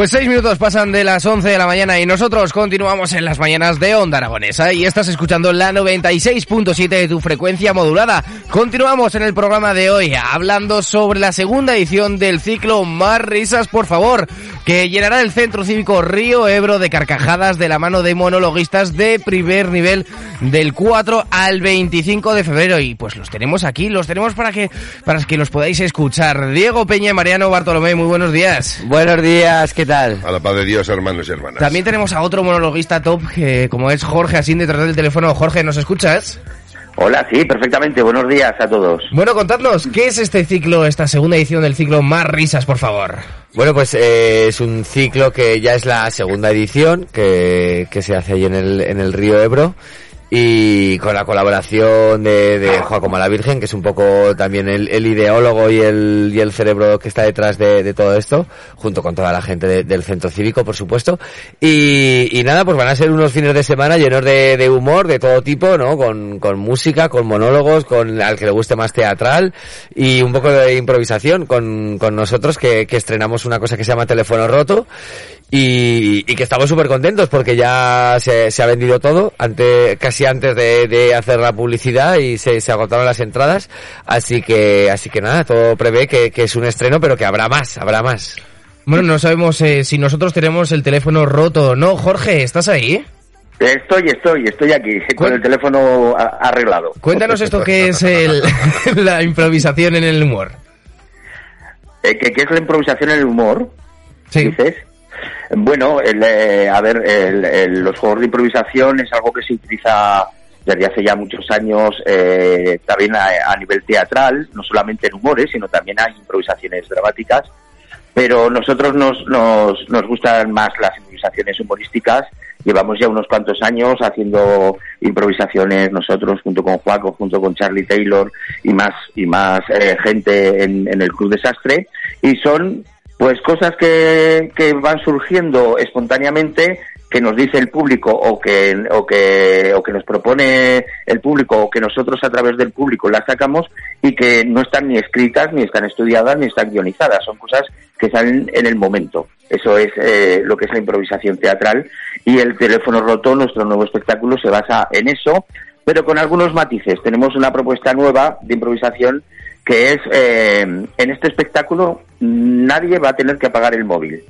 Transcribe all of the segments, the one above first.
Pues seis minutos pasan de las 11 de la mañana y nosotros continuamos en las mañanas de Onda Aragonesa y estás escuchando la 96.7 de tu frecuencia modulada. Continuamos en el programa de hoy hablando sobre la segunda edición del ciclo Más Risas, por favor, que llenará el Centro Cívico Río Ebro de carcajadas de la mano de monologuistas de primer nivel del 4 al 25 de febrero y pues los tenemos aquí, los tenemos para que para que los podáis escuchar. Diego Peña y Mariano Bartolomé, muy buenos días. Buenos días, ¿qué tal? A la paz de Dios, hermanos y hermanas. También tenemos a otro monologuista top, que como es Jorge, así detrás del teléfono. Jorge, ¿nos escuchas? Hola, sí, perfectamente. Buenos días a todos. Bueno, contadnos, ¿qué es este ciclo, esta segunda edición del ciclo Más Risas, por favor? Bueno, pues eh, es un ciclo que ya es la segunda edición que, que se hace ahí en el, en el río Ebro y con la colaboración de, de Joaquín la Virgen, que es un poco también el, el ideólogo y el, y el cerebro que está detrás de, de todo esto, junto con toda la gente de- del centro cívico, por supuesto. Y, y nada, pues van a ser unos fines de semana llenos de, de humor, de todo tipo, ¿no? Con, con música, con monólogos, con al que le guste más teatral y un poco de improvisación con, con nosotros que, que estrenamos una cosa que se llama Teléfono Roto y, y que estamos súper contentos porque ya se, se ha vendido todo antes, casi antes de, de hacer la publicidad y se, se agotaron las entradas. Así que, así que nada, todo prevé que, que es un estreno, pero que habrá más, habrá más. Bueno, no sabemos eh, si nosotros tenemos el teléfono roto o no. Jorge, ¿estás ahí? Estoy, estoy, estoy aquí, con el teléfono a- arreglado. Cuéntanos esto que es el, la improvisación en el humor. Eh, ¿qué, qué es la improvisación en el humor? Sí. Dices. Bueno, el, eh, a ver, el- los juegos de improvisación es algo que se utiliza desde hace ya muchos años eh, también a, a nivel teatral, no solamente en humores, sino también hay improvisaciones dramáticas. Pero nosotros nos, nos, nos gustan más las improvisaciones humorísticas. Llevamos ya unos cuantos años haciendo improvisaciones nosotros junto con Juaco, junto con Charlie Taylor y más y más eh, gente en, en el Club Desastre y son pues cosas que, que van surgiendo espontáneamente que nos dice el público o que, o que o que nos propone el público o que nosotros a través del público las sacamos y que no están ni escritas ni están estudiadas ni están guionizadas. Son cosas que salen en el momento. Eso es eh, lo que es la improvisación teatral y el teléfono roto nuestro nuevo espectáculo se basa en eso. Pero con algunos matices. Tenemos una propuesta nueva de improvisación que es eh, en este espectáculo nadie va a tener que apagar el móvil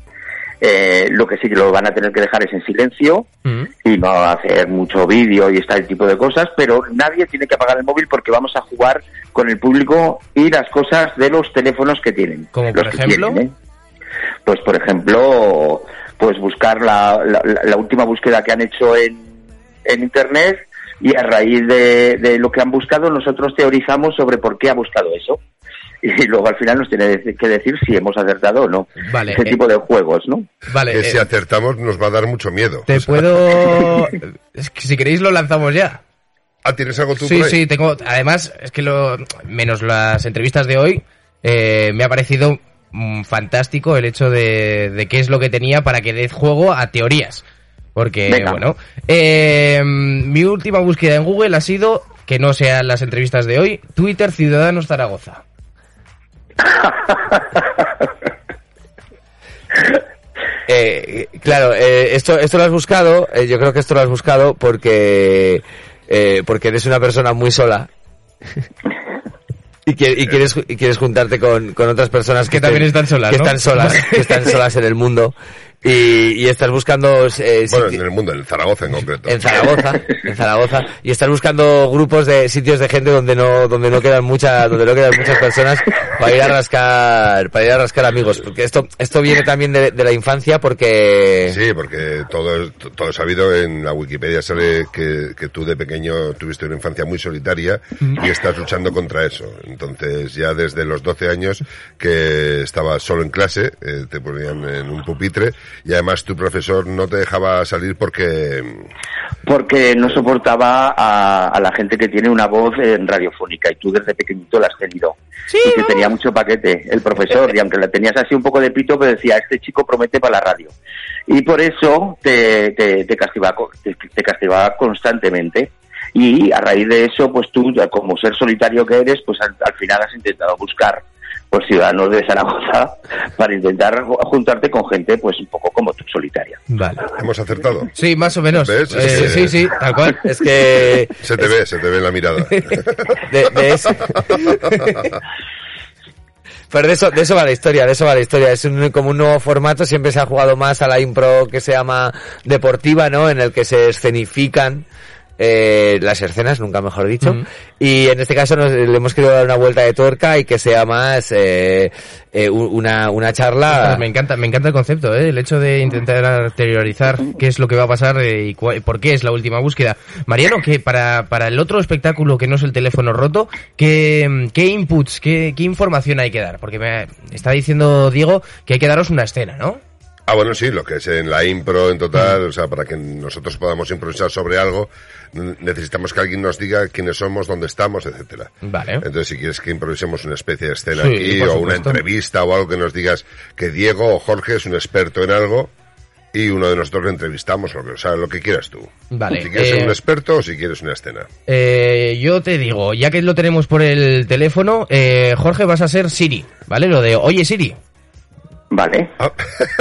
eh, lo que sí que lo van a tener que dejar es en silencio y no hacer mucho vídeo y este tipo de cosas, pero nadie tiene que apagar el móvil porque vamos a jugar con el público y las cosas de los teléfonos que tienen. Como Los por que ejemplo? tienen, ¿eh? Pues por ejemplo, pues buscar la, la- la última búsqueda que han hecho en, en internet y a raíz de, de lo que han buscado nosotros teorizamos sobre por qué ha buscado eso. Y luego al final nos tiene que decir si hemos acertado o no. Vale, Ese eh, tipo de juegos, ¿no? Vale, Que si eh, acertamos nos va a dar mucho miedo. te puedo... Es que si queréis lo lanzamos ya. Ah, ¿tienes algo tú Sí, por ahí? sí, tengo... Además, es que lo... Menos las entrevistas de hoy, eh, me ha parecido mm, fantástico el hecho de, de qué es lo que tenía para que dé juego a teorías. Porque, Venga. bueno, eh, mi última búsqueda en Google ha sido, que no sean las entrevistas de hoy, Twitter Ciudadanos Zaragoza. Eh, claro, eh, esto, esto lo has buscado, eh, yo creo que esto lo has buscado porque, eh, porque eres una persona muy sola. Y, que- y quieres, y quieres juntarte con, con otras personas Que también están solas, que ¿no? están solas, que están solas en el mundo y, y estás buscando eh, Bueno, en el mundo, en Zaragoza en concreto. en Zaragoza, en Zaragoza, y estás buscando grupos de sitios de gente donde no, donde no quedan muchas, donde no quedan muchas personas para ir a rascar, para ir a rascar amigos, porque esto, esto viene también de, de la infancia porque, Sí, porque todo, todo es sabido, en la Wikipedia sale que, que tú de pequeño tuviste una infancia muy solitaria y estás luchando contra eso. Entonces ya desde los 12 años que estabas solo en clase, eh, te ponían en un pupitre y además tu profesor no te dejaba salir porque... porque no soportaba a, a la gente que tiene una voz eh, radiofónica y tú desde pequeñito la has tenido. y que tenía mucho paquete el profesor y aunque la tenías así un poco de pito, pues decía, este chico promete para la radio. Y por eso te, te, te castigaba, te, te castigaba constantemente. Y a raíz de eso, pues tú, como ser solitario que eres, pues al, al final has intentado buscar pues ciudadanos de Zaragoza para intentar ju- juntarte con gente pues un poco como tú solitaria. Vale. Hemos acertado. Sí, más o menos. ¿Ves? Eh, Es que- Sí, sí, tal cual. es que, Se te ve, se te ve en la mirada. de, de eso, pero de eso, de eso va la historia, de eso va la historia. Es un, como un nuevo formato, siempre se ha jugado más a la impro que se llama deportiva, ¿no? En el que se escenifican eh, las escenas, nunca mejor dicho. Mm. Y en este caso nos, le hemos querido dar una vuelta de tuerca y que sea más eh, eh, una, una charla. Me encanta, me encanta el concepto, ¿eh? el hecho de intentar exteriorizar qué es lo que va a pasar eh, y cua- por qué es la última búsqueda. Mariano, que para, para el otro espectáculo que no es el teléfono roto, ¿qué, qué inputs, qué, qué información hay que dar? Porque me está diciendo Diego que hay que daros una escena, ¿no? Ah, bueno, sí, lo que es en la impro en total, o sea, para que nosotros podamos improvisar sobre algo, necesitamos que alguien nos diga quiénes somos, dónde estamos, etcétera. Vale. Entonces, si quieres que improvisemos una especie de escena Sí, aquí, o una entrevista, o algo que nos digas que Diego o Jorge es un experto en algo, y uno de nosotros le entrevistamos, o, lo que- o sea, lo que quieras tú. Vale, Si quieres eh, ser un experto o si quieres una escena. Eh, yo te digo, ya que lo tenemos por el teléfono, eh, Jorge, vas a ser Siri, ¿vale? Lo de, oye Siri. ¿Vale? Ah,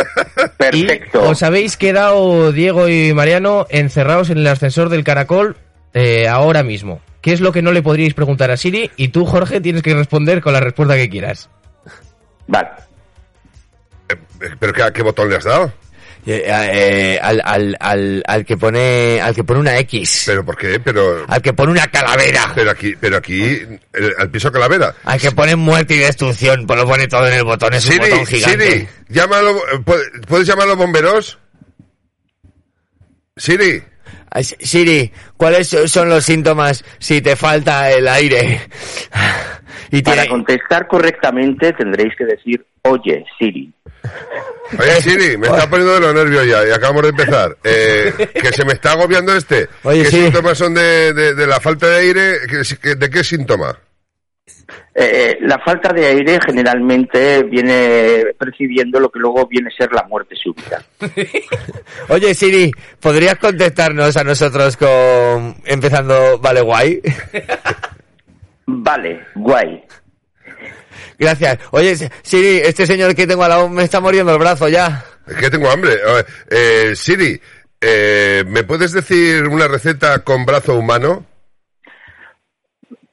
Perfecto. Y os habéis quedado, Diego y Mariano, encerrados en el ascensor del caracol eh, ahora mismo. ¿Qué es lo que no le podríais preguntar a Siri? Y tú, Jorge, tienes que responder con la respuesta que quieras. Vale. eh, ¿Pero qué, a qué botón le has dado? Eh, eh, al, al, al, al que pone, al que pone una X. ¿Pero por qué? Pero, al que pone una calavera. pero aquí, pero aquí, el- al piso calavera. Al que pone muerte y destrucción, pues lo pone todo en el botón, es un Siri, botón gigante. Siri, llámalo, eh, ¿puedes- ¿puedes llamar a los bomberos? Siri, Siri, ¿cuáles son los síntomas si te falta el aire? Y Para tiene- contestar correctamente tendréis que decir, oye, Siri. oye Siri, me está poniendo de los nervios ya y acabamos de empezar. Eh, que se me está agobiando este. Oye, ¿Qué síntomas son de, de, de la falta de aire? ¿Qué- qué- ¿De qué síntoma? Eh, la falta de aire generalmente viene percibiendo lo que luego viene a ser la muerte súbita. Oye Siri, ¿podrías contestarnos a nosotros con empezando vale guay? Vale, guay. Gracias. Oye Siri, este señor que tengo al lado me está muriendo el brazo ya. Es que tengo hambre. Eh, eh, Siri, eh, ¿me puedes decir una receta con brazo humano?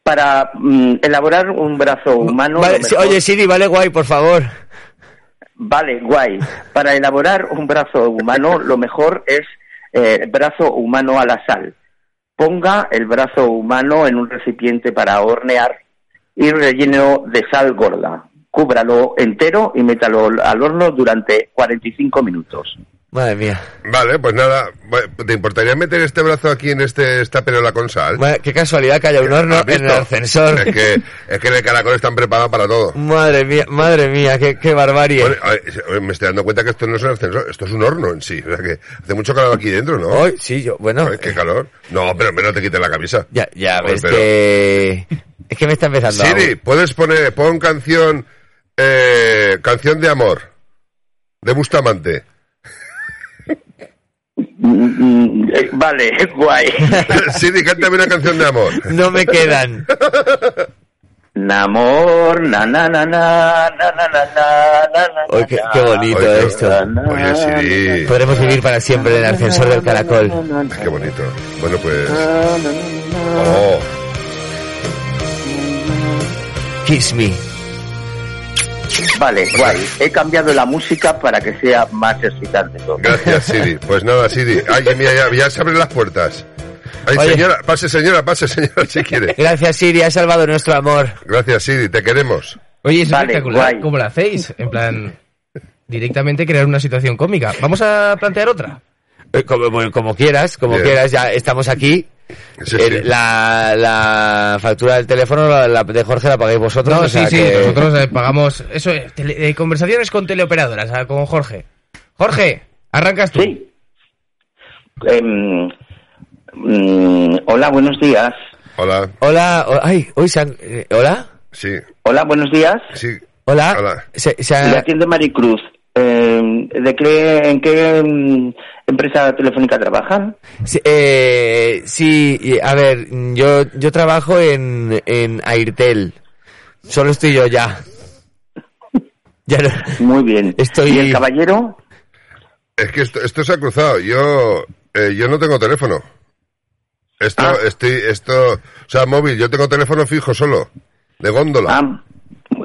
Para mm, elaborar un brazo humano... Vale, sí, Oye Siri, vale guay, por favor. Vale, guay. Para elaborar un brazo humano, lo mejor es eh, brazo humano a la sal. Ponga el brazo humano en un recipiente para hornear y relleno de sal gorda. Cúbralo entero y métalo al horno durante 45 minutos. Madre mía. Vale, pues nada. ¿Te importaría meter este brazo aquí en este estaperola con sal? Madre- Qué casualidad que haya un horno ¿Has en el ascensor. Es que, es que en el caracol están preparados para todo. Madre mía, madre mía, qué, qué barbarie. Bueno, a ver, me estoy dando cuenta que esto no es un ascensor, esto es un horno en sí. O sea que hace mucho calor aquí dentro, ¿no? Hoy, sí, yo, bueno. Ay, qué calor. No, pero no te quites la camisa. Ya, ya ves pero- que... Es que me está empezando Siri, puedes poner, pon canción, eh, canción de amor, de Bustamante. Mm, mm, eh, vale, guay. Siri, cántame una canción de amor. No me quedan. Namor, na na na na na na na na na na Oye, qué, qué bonito Oye, esto. Oye, Siri. Podremos vivir para siempre en el ascensor del caracol. Qué bonito. Bueno, pues... Oh, Kiss me. Vale, guay. He cambiado la música para que sea más excitante todo. Gracias, Siri. Pues nada, Siri. Ay, mira, ya, ya se abren las puertas. Ay, Oye. señora, pase, señora, pase, señora, si quiere. Gracias, Siri, has salvado nuestro amor. Gracias, Siri, te queremos. Oye, es Vale, espectacular. guay. ¿Cómo lo hacéis? En plan, directamente crear una situación cómica. Vamos a plantear otra. Eh, Como, como quieras, como Bien. quieras, ya estamos aquí. Sí, El- sí. La, la factura del teléfono la, la de Jorge la pagáis vosotros. No, o sí, sea sí, que- nosotros eh, pagamos... Eso, eh, tele- eh, conversaciones con teleoperadoras, ah, con Jorge. Jorge, arrancas tú. Sí. Em, mm, hola, buenos días. Hola, Hola, o- ay, hoy se han- eh, hola, sí, Hola, buenos días. sí. hola, Hola. Se, se ha- Le atiende Maricruz. Em, ¿De qué, en qué em, empresa telefónica trabajan? sí, eh, sí, a ver, yo, yo trabajo en, en Airtel. Solo estoy yo ya. Ya no, Muy bien. Estoy- ¿Y el caballero? Es que esto, esto se ha cruzado. Yo, eh, yo no tengo teléfono. Esto, Ah. estoy, esto, o sea, móvil. Yo tengo teléfono fijo solo, de góndola. Ah,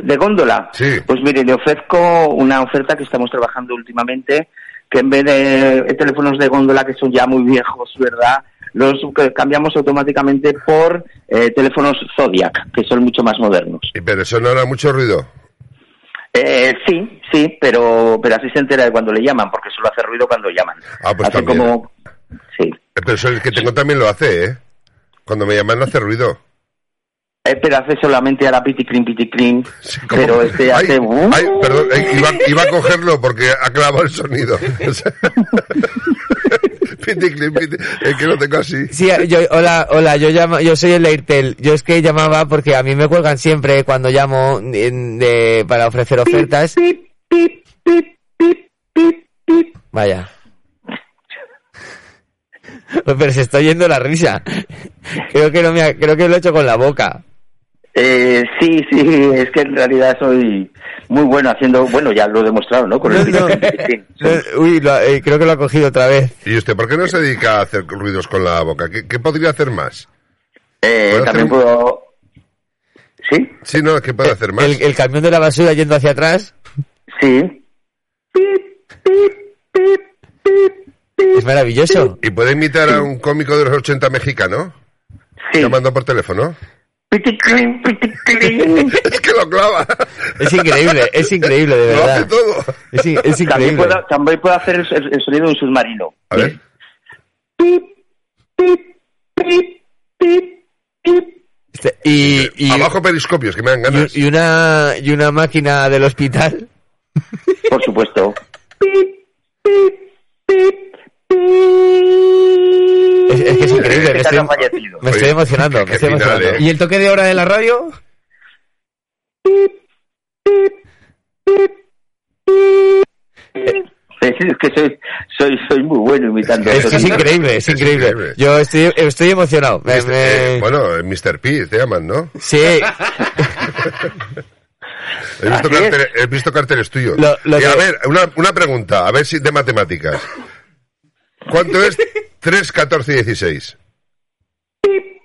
¿De góndola? Sí. Pues mire, le ofrezco una oferta que estamos trabajando últimamente, que en vez de teléfonos de góndola que son ya muy viejos, ¿verdad? Los cambiamos automáticamente por eh, teléfonos Zodiac, que son mucho más modernos. Y pero eso no hará mucho ruido. Eh, sí, sí, pero, pero así se entera de cuando le llaman, porque solo hace ruido cuando llaman. Ah, pues hace también. como... Sí. Eh, Pero eso el que tengo también lo hace, ¿eh? Cuando me llaman no hace ruido. Eh, pero hace solamente a la piticlin, piticlin, Sí, pero este Ay, hace... ay, perdón, eh, iba, iba a cogerlo porque ha clavado el sonido. Piticlin, piti- es que lo tengo así. Sí, yo, hola, hola, yo llamo, yo soy el Airtel. Yo es que llamaba porque a mí me cuelgan siempre cuando llamo en- de, para ofrecer ofertas. Pip, pip, pip, pip, pip, pip. Vaya. Pero se está oyendo la risa. Creo que no me ha- creo que lo he hecho con la boca. Eh, sí, sí, es que en realidad soy muy bueno haciendo, bueno, ya lo he demostrado, ¿no? Con el No, uy, lo- eh, creo que lo ha cogido otra vez. ¿Y usted por qué no se dedica a hacer ruidos con la boca? ¿Qué, qué podría hacer más? Eh, ¿Puedo también hacer puedo... ¿Sí? Sí, no, ¿qué puede hacer más? El, el camión de la basura yendo hacia atrás Sí. Pip, pip, pip, pip, pip. es maravilloso. ¿Y puede imitar a un cómico de los 80 mexicano? Sí. Llamando por teléfono. Es que lo clava. Es increíble, es increíble, de Lo hace verdad. todo. Es, in- es También increíble. puedo, también puedo hacer el, el- el sonido de un submarino. A ver. Pip, pip, pip, pip, pip. Este- Y, y, Abajo periscopios, que me dan ganas. y, y una, y una máquina del hospital. Por supuesto. Pip, pip, me Que estoy, haya fallecido. me estoy Oye, emocionando, me estoy final, emocionando. ¿eh? ¿Y el toque de hora de la radio? Es que soy, soy, soy muy bueno imitando. Es, que es sonidos. increíble, es Es increíble. increíble. Yo estoy, estoy emocionado. Me- Mister- me- eh, bueno, Mr. P te llaman, ¿no? Sí, He visto, carteles, he visto carteles tuyos. Lo- lo Y a ver, una, una pregunta, a ver si de matemáticas. ¿Cuánto es 3, 14 y 16?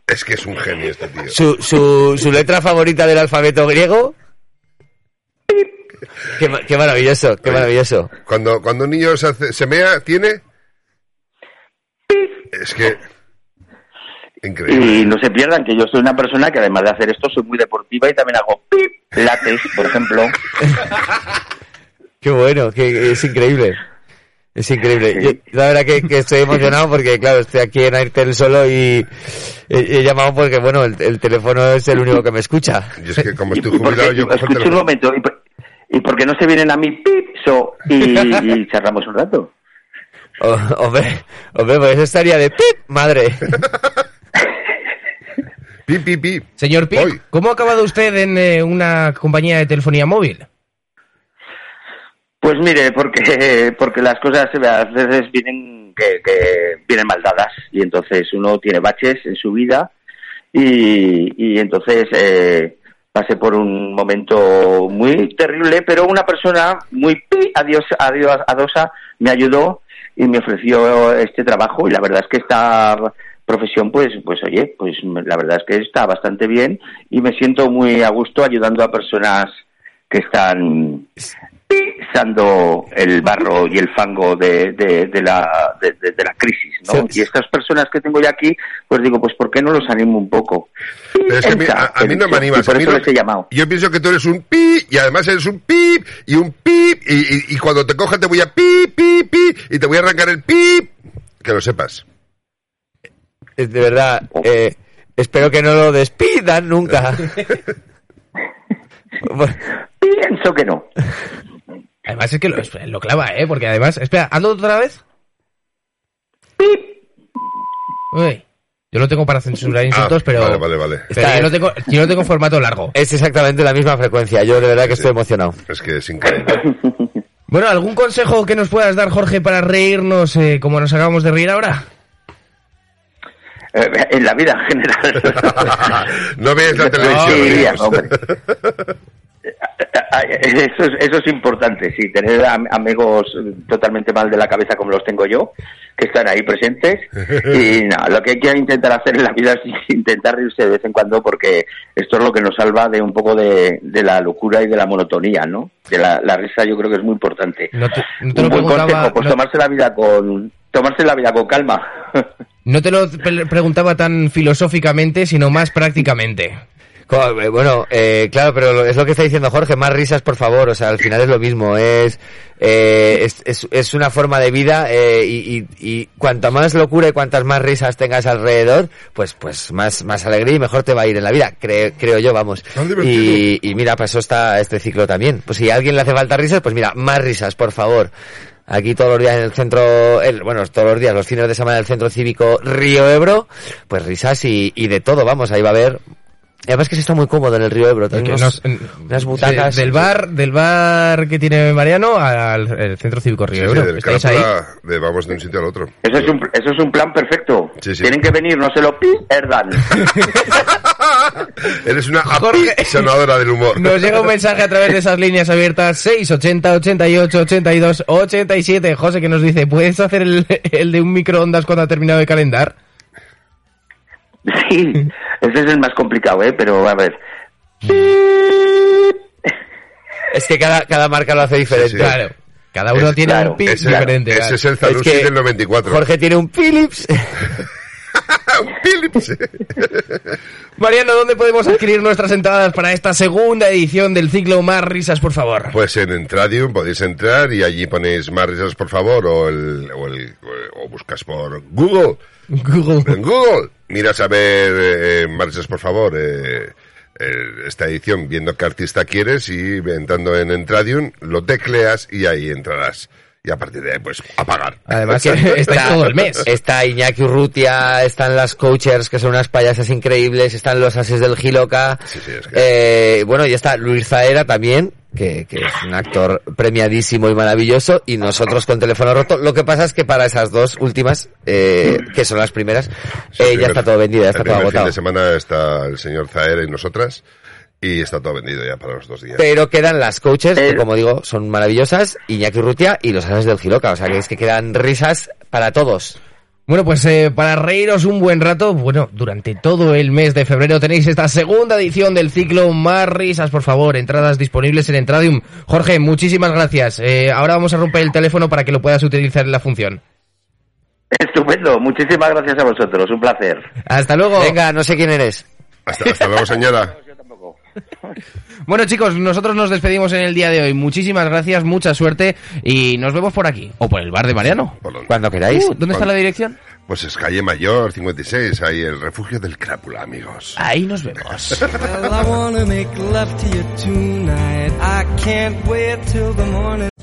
Es que es un genio este tío. su, su, su letra favorita del alfabeto griego. Qué, qué maravilloso, qué maravilloso. Cuando, cuando un niño se, hace- se mea, ¿tiene? Es que... Increíble. Y no se pierdan que yo soy una persona que además de hacer esto soy muy deportiva y también hago pip, lates, por ejemplo. Qué bueno, que es increíble. Es increíble. Yo, la verdad que, que estoy emocionado porque, claro, estoy aquí en Airtel solo y he, he llamado porque, bueno, el, el teléfono es el único que me escucha. Yo es que como Y, estoy jubilado, yo cojo el escucha un momento, y, por- y porque no se vienen a mí pip, so, y, y charlamos un rato. Oh, hombre, hombre, pues eso estaría de pip, madre. Pi, pi, pi. Señor Pip, Hoy. ¿cómo ha acabado usted en eh, una compañía de telefonía móvil? Pues mire, porque porque las cosas a veces vienen que, que vienen mal dadas y entonces uno tiene baches en su vida y, y entonces eh, pasé por un momento muy terrible, pero una persona muy pi, adiós, adiós, adosa me ayudó y me ofreció este trabajo y la verdad es que esta profesión pues pues oye pues la verdad es que está bastante bien y me siento muy a gusto ayudando a personas que están pisando el barro y el fango de, de, de la, de, de- de la crisis, ¿no? Sí. Y estas personas que tengo yo aquí, pues digo, pues ¿por qué no los animo un poco? Pero es que a mí, a- a mí no me animas. Por a mí eso no- les he llamado. Yo pienso que tú eres un pi y además eres un pip y un pip y, y- y cuando te coja te voy a pi, pi, pi y te voy a arrancar el pip. Que lo sepas. De verdad, eh, espero que no lo despidan nunca. Pienso que no. Además es que lo, lo clava, ¿eh? Porque además... Espera, hazlo otra vez. Uy. Yo lo tengo para censurar insultos, Ah, pero... Vale, vale, vale. Pero Está- yo no tengo, yo no tengo formato largo. es exactamente la misma frecuencia. Yo de verdad que estoy emocionado. Es que es increíble. Bueno, ¿algún consejo que nos puedas dar, Jorge, para reírnos eh, como nos acabamos de reír ahora? Eh, en la vida en general. no veas la televisión. amigos. hombre. Eso es, eso es importante, sí, tener am- amigos totalmente mal de la cabeza como los tengo yo, que están ahí presentes. Y no, lo que hay que intentar hacer en la vida es intentar reírse de vez en cuando porque esto es lo que nos salva de un poco de, de la locura y de la monotonía, ¿no? De la, la risa yo creo que es muy importante. No te, no te un buen consejo, pues no- tomarse la vida con tomarse la vida con calma. no te lo pre- preguntaba tan filosóficamente, sino más prácticamente. Eh, Bueno, eh, claro, pero es lo que está diciendo Jorge, más risas, por favor, o sea, al final es lo mismo, es, eh, es, es, es una forma de vida eh, y, y, y cuanto más locura y cuantas más risas tengas alrededor, pues pues más, más alegría y mejor te va a ir en la vida, cre- creo yo, vamos. Y, y mira, para eso está este ciclo también. Pues si a alguien le hace falta risas, pues mira, más risas, por favor. Aquí todos los días en el centro, el- bueno, todos los días, los fines de semana en el centro cívico Río Ebro, pues risas y, y de todo, vamos, ahí va a haber y además que se está muy cómodo en el río Ebro. Tiene unos- nos- unas butacas. de- del bar, del bar que tiene Mariano al el centro cívico Río Sí, sí, Ebro. del ¿Estáis ahí? De vamos de un sitio al otro. Eso es un, eso es un plan perfecto. Sí, sí. Tienen que venir, no se lo pierdan. Eres una Jorge. apisonadora del humor. Nos llega un mensaje a través de esas líneas abiertas 680 88 82 87. José que nos dice, ¿puedes hacer el, el de un microondas cuando ha terminado de calendar? Sí, ese es el más complicado, ¿eh? Pero a ver. Es que cada, cada marca lo hace diferente. Sí. Claro. Cada uno Es- tiene claro, un pin Ese, diferente. ese claro. es el Zanussi Es que del 94. Jorge tiene un Philips. Un Philips. Mariano, ¿dónde podemos adquirir nuestras entradas para esta segunda edición del ciclo Más Risas, por favor? Pues en Entradium podéis entrar y allí ponéis más risas, por favor, o, el, o, el, o buscas por Google. Google. En Google, miras a ver eh, más risas, por favor, eh, eh, esta edición, viendo qué artista quieres y entrando en Entradium, lo tecleas y ahí entrarás. Y a partir de ahí, pues, a pagar. Además, está todo el mes. Está Iñaki Urrutia, están las coachers, que son unas payasas increíbles, están los ases del Giloca. Sí, sí, es que- Eh, bueno, y está Luis Zaera también, que, que es un actor premiadísimo y maravilloso, y nosotros con teléfono roto. Lo que pasa es que para esas dos últimas, eh, que son las primeras, Sí, eh, el ya primer- está todo vendido, ya está el todo primer fin agotado. de semana está el señor Zaera y nosotras y está todo vendido ya para los dos días. Pero quedan las coaches, que Eh. como digo, son maravillosas, Iñaki Urrutia y los ases del Giloca. O sea que es que quedan risas para todos. Bueno, pues eh, para reíros un buen rato, bueno, durante todo el mes de febrero tenéis esta segunda edición del ciclo Más Risas, por favor, entradas disponibles en Entradium. Jorge, muchísimas gracias. Eh, ahora vamos a romper el teléfono para que lo puedas utilizar en la función. Estupendo, muchísimas gracias a vosotros, un placer. Hasta luego. Venga, no sé quién eres. Hasta, hasta luego, señora. Bueno, chicos, nosotros nos despedimos en el día de hoy. Muchísimas gracias, mucha suerte y nos vemos por aquí o por el bar de Mariano. Por Cuando queráis. Uh, ¿Dónde está la dirección? Pues es calle Mayor, 56, ahí el refugio del crápula, amigos. Ahí nos vemos.